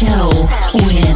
show with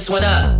this one up.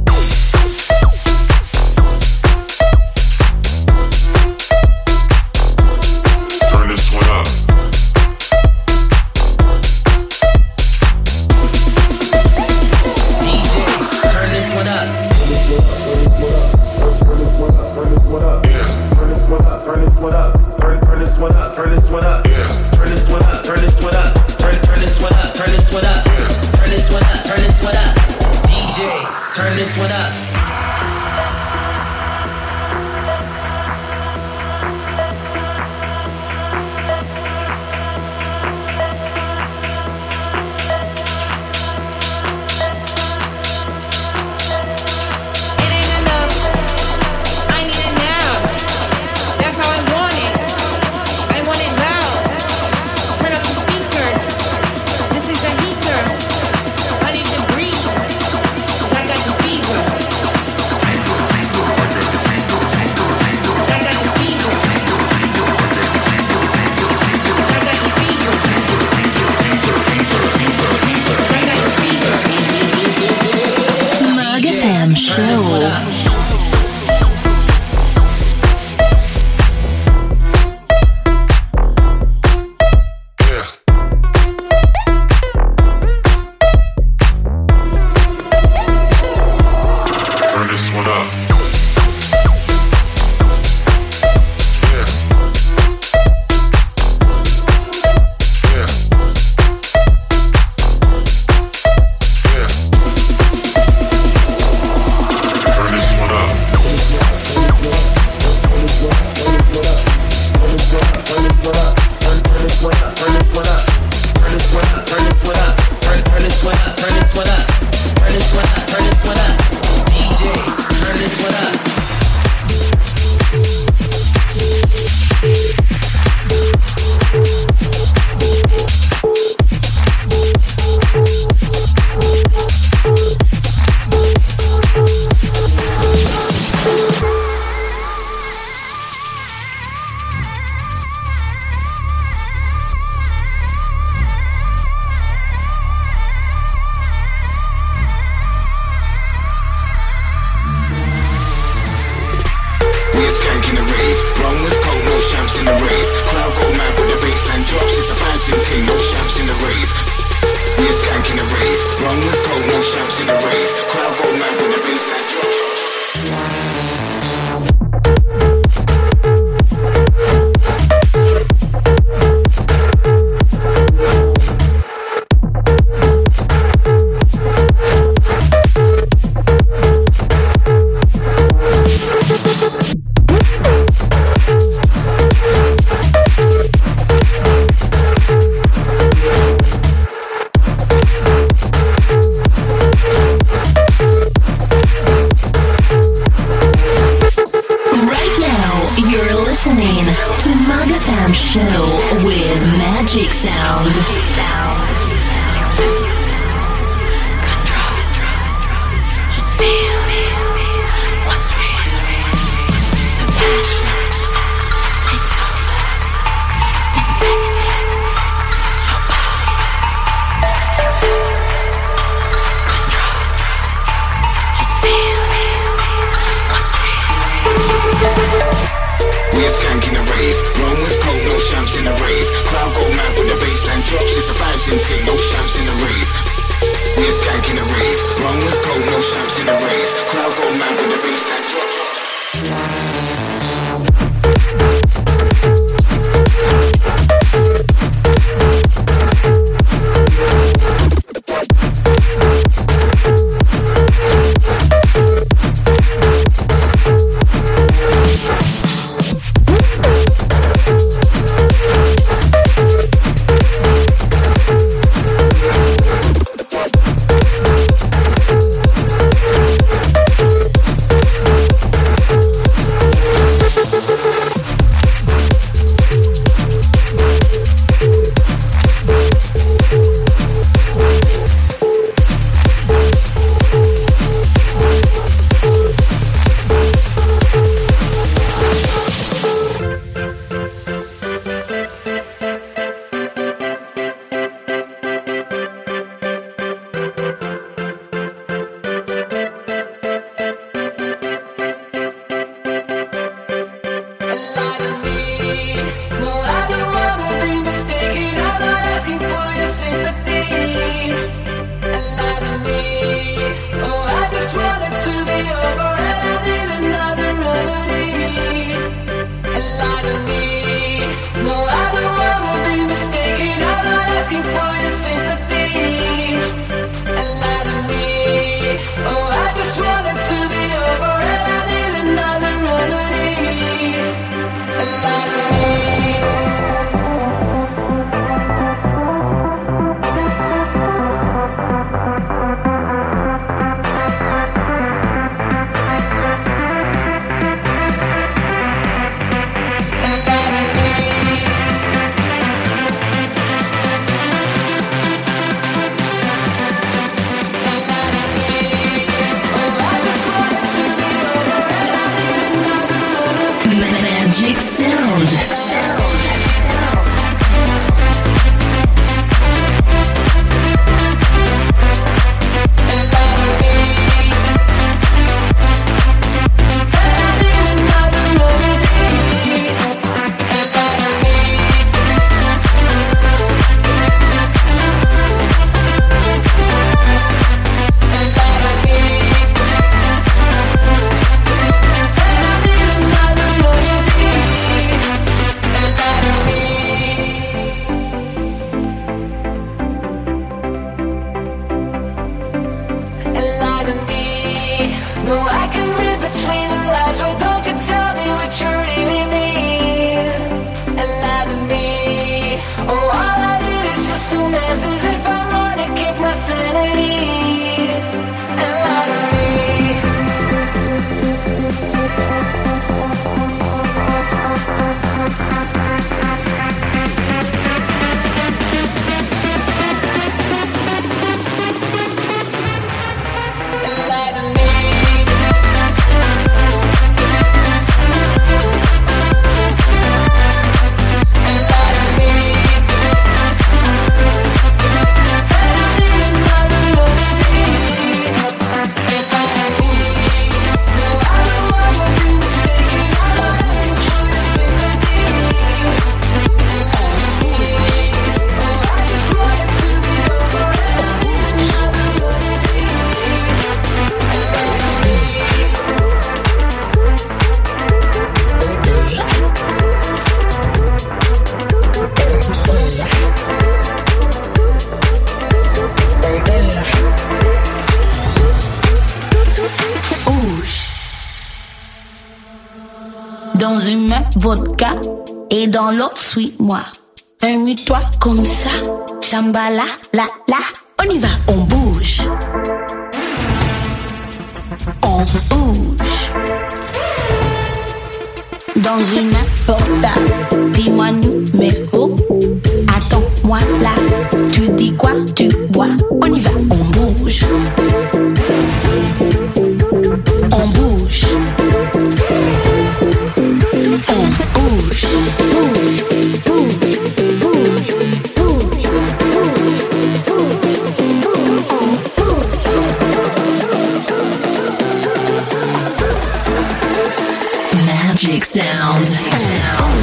shams in tin, no champs in the rave. We're skank in the rave. Wrong with gold, no champs in the rave. Suis-moi. Un toi comme ça, chambala, la, la, on y va, on bouge. On bouge. Dans une Magic sound.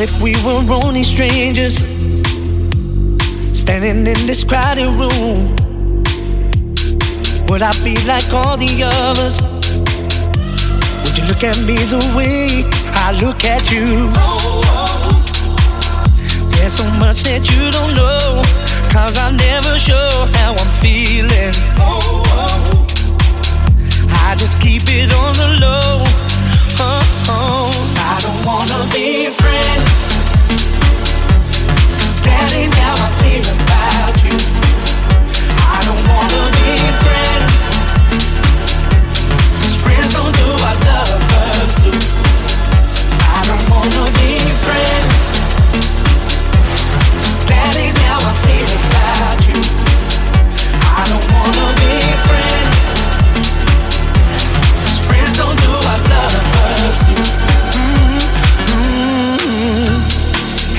If we were only strangers standing in this crowded room? Would I be like all the others? Would you look at me the way I look at you? There's so much that you don't know, cause I'm never sure how I'm feeling. I just keep it on the low. Oh, oh. Wanna be friends. Ain't how I feel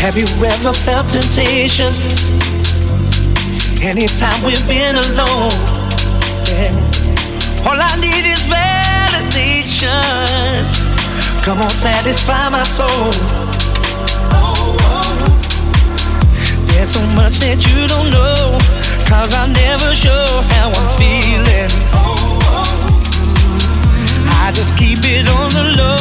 Have you ever felt temptation? Anytime we've been alone, yeah. All I need is validation. Come on, satisfy my soul. There's so much that you don't know, cause I'm never sure how I'm feeling. I just keep it on the low.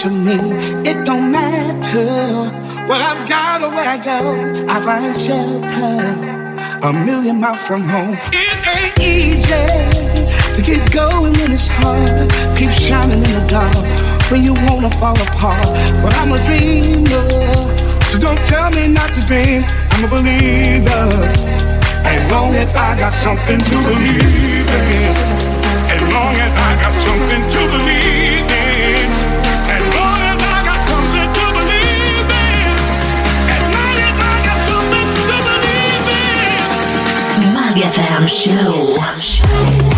To me. It don't matter what I've got or where I go. I find shelter a million miles from home. It ain't easy to keep going when it's hard. Keep shining in the dark when you wanna fall apart. But I'm a dreamer, so don't tell me not to dream. I'm a believer. As long as I got something to believe in. As long as I got something to believe in. FM Show.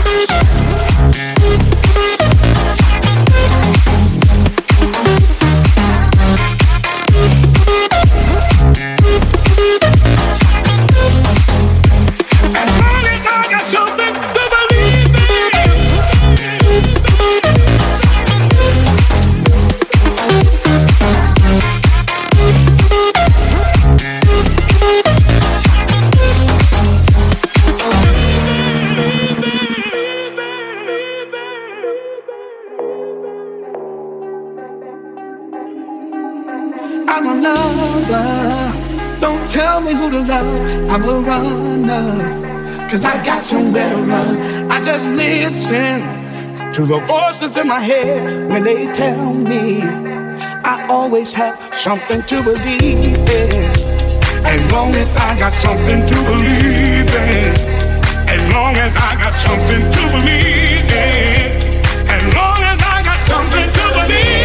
Just listen to the voices in my head when they tell me I always have something to believe in. As long as I got something to believe in. As long as I got something to believe in. As long as I got something to believe in.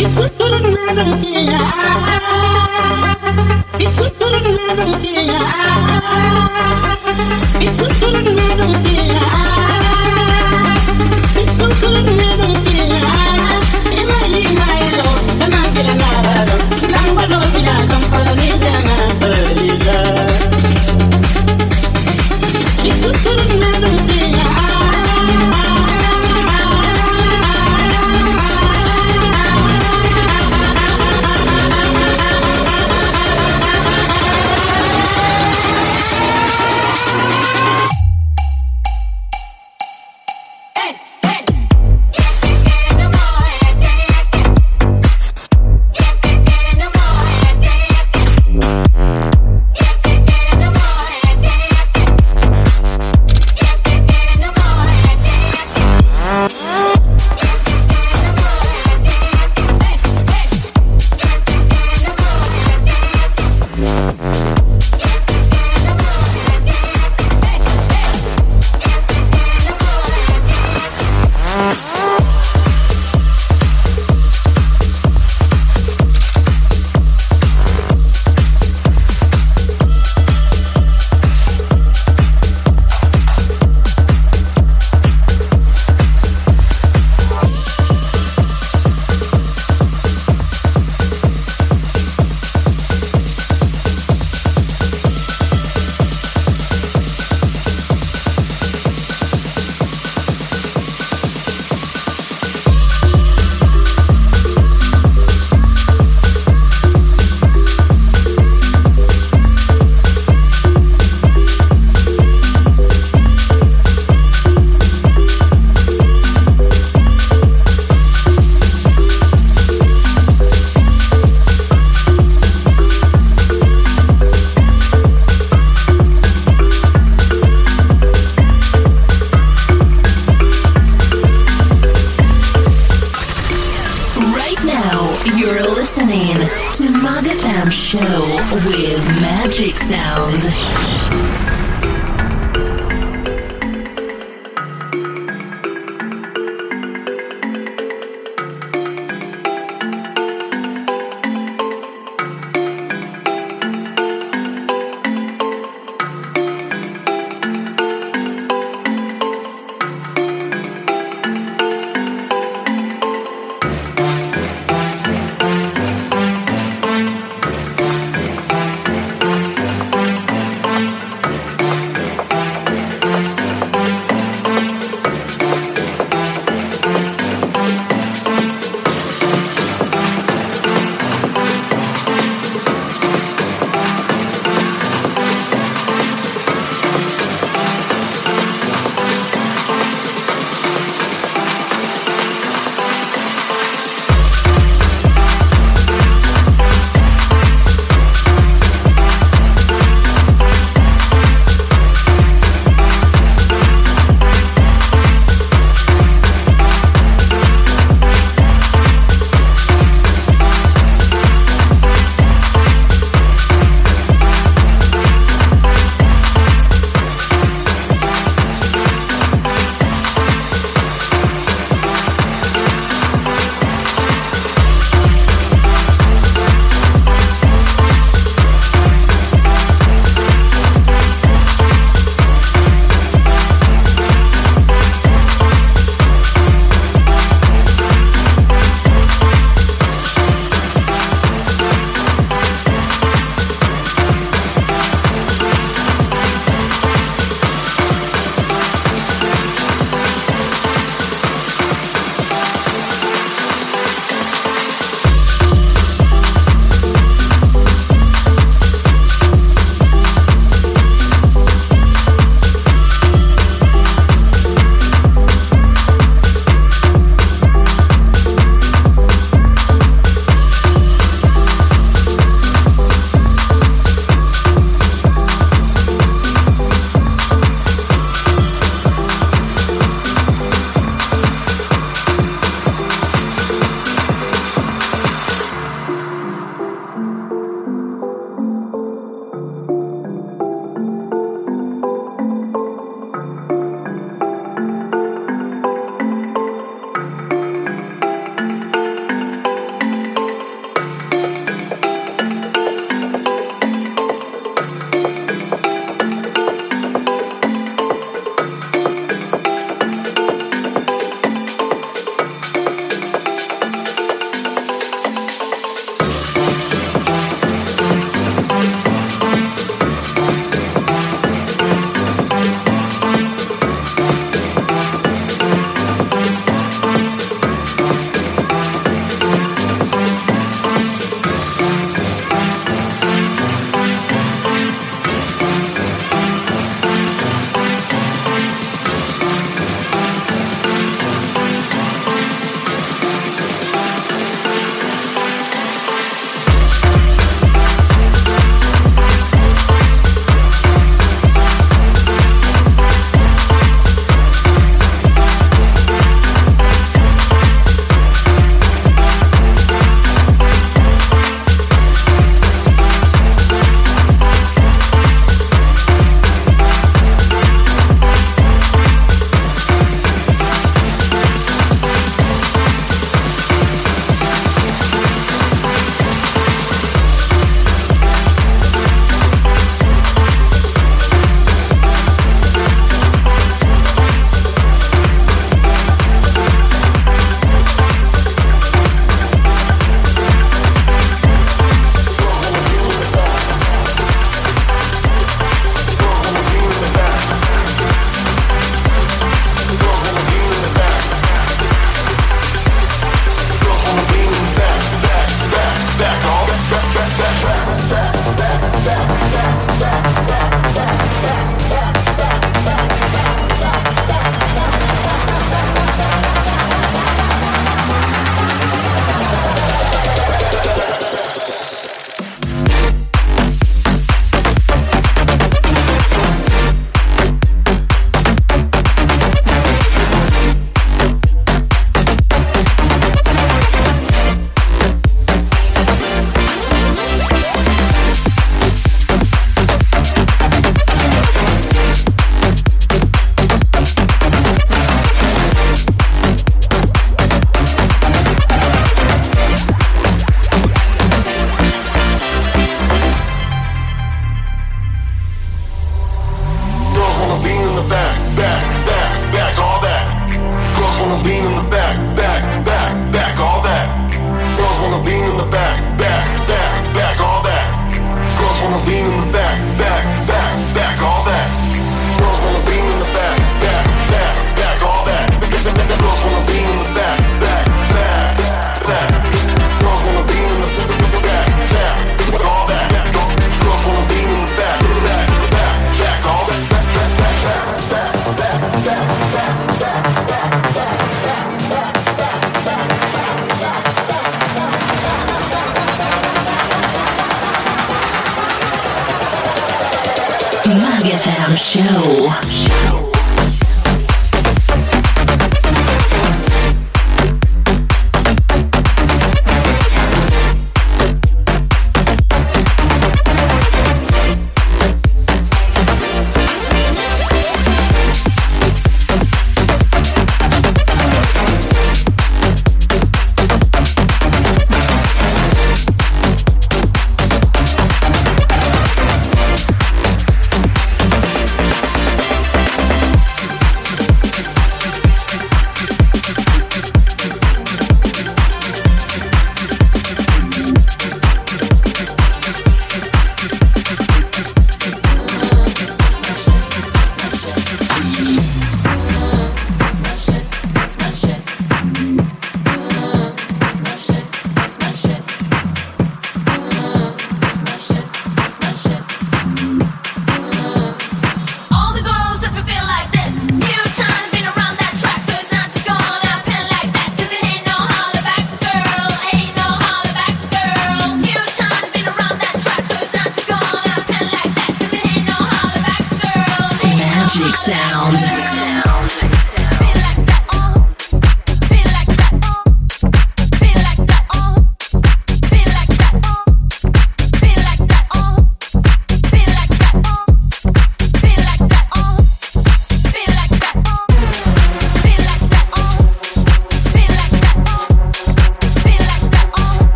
It's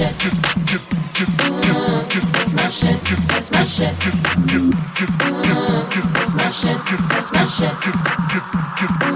shit. That's smash it. That's my smash it. my shit. smash it. shit. That's smash it.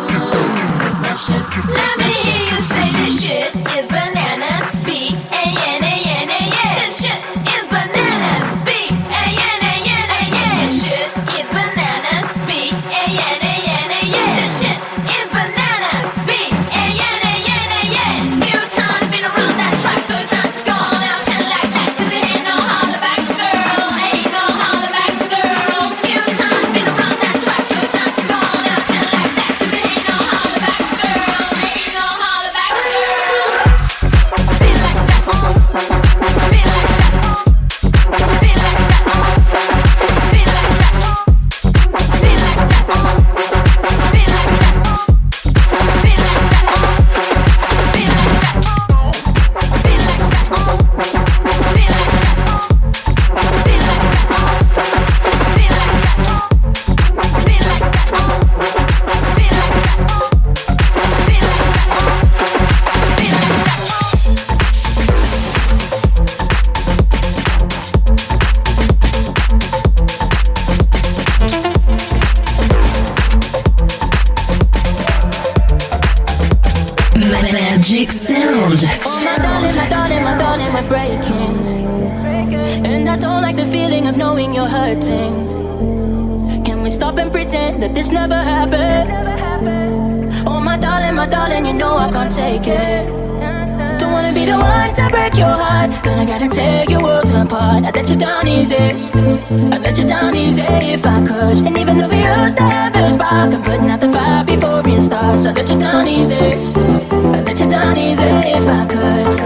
supposed to have spark. I'm putting out the fire before it starts. I let you down easy. I let you down easy if I could.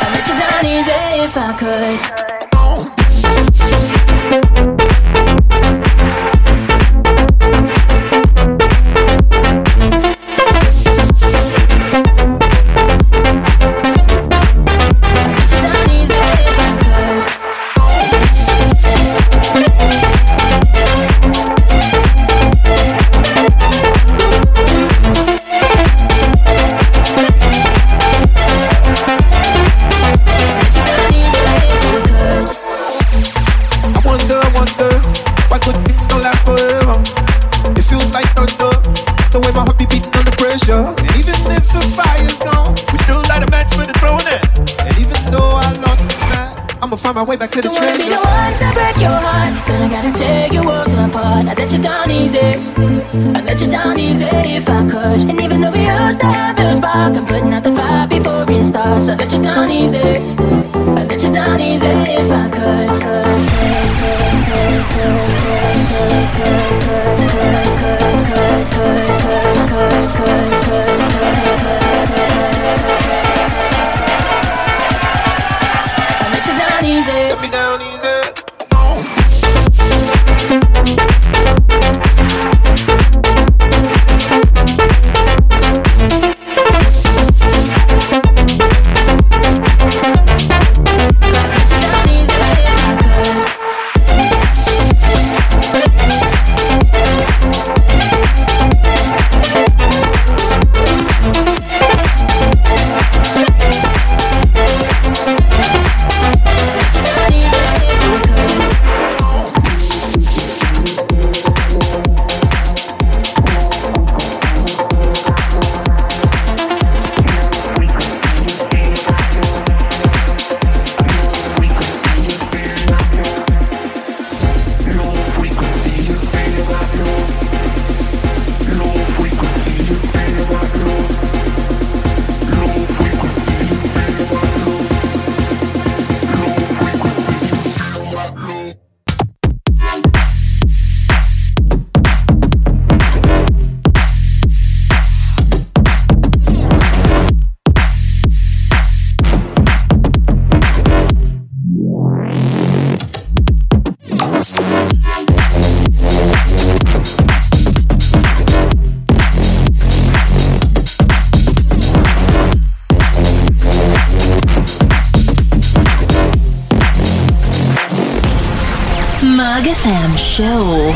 I let you down easy if I could. uneasy low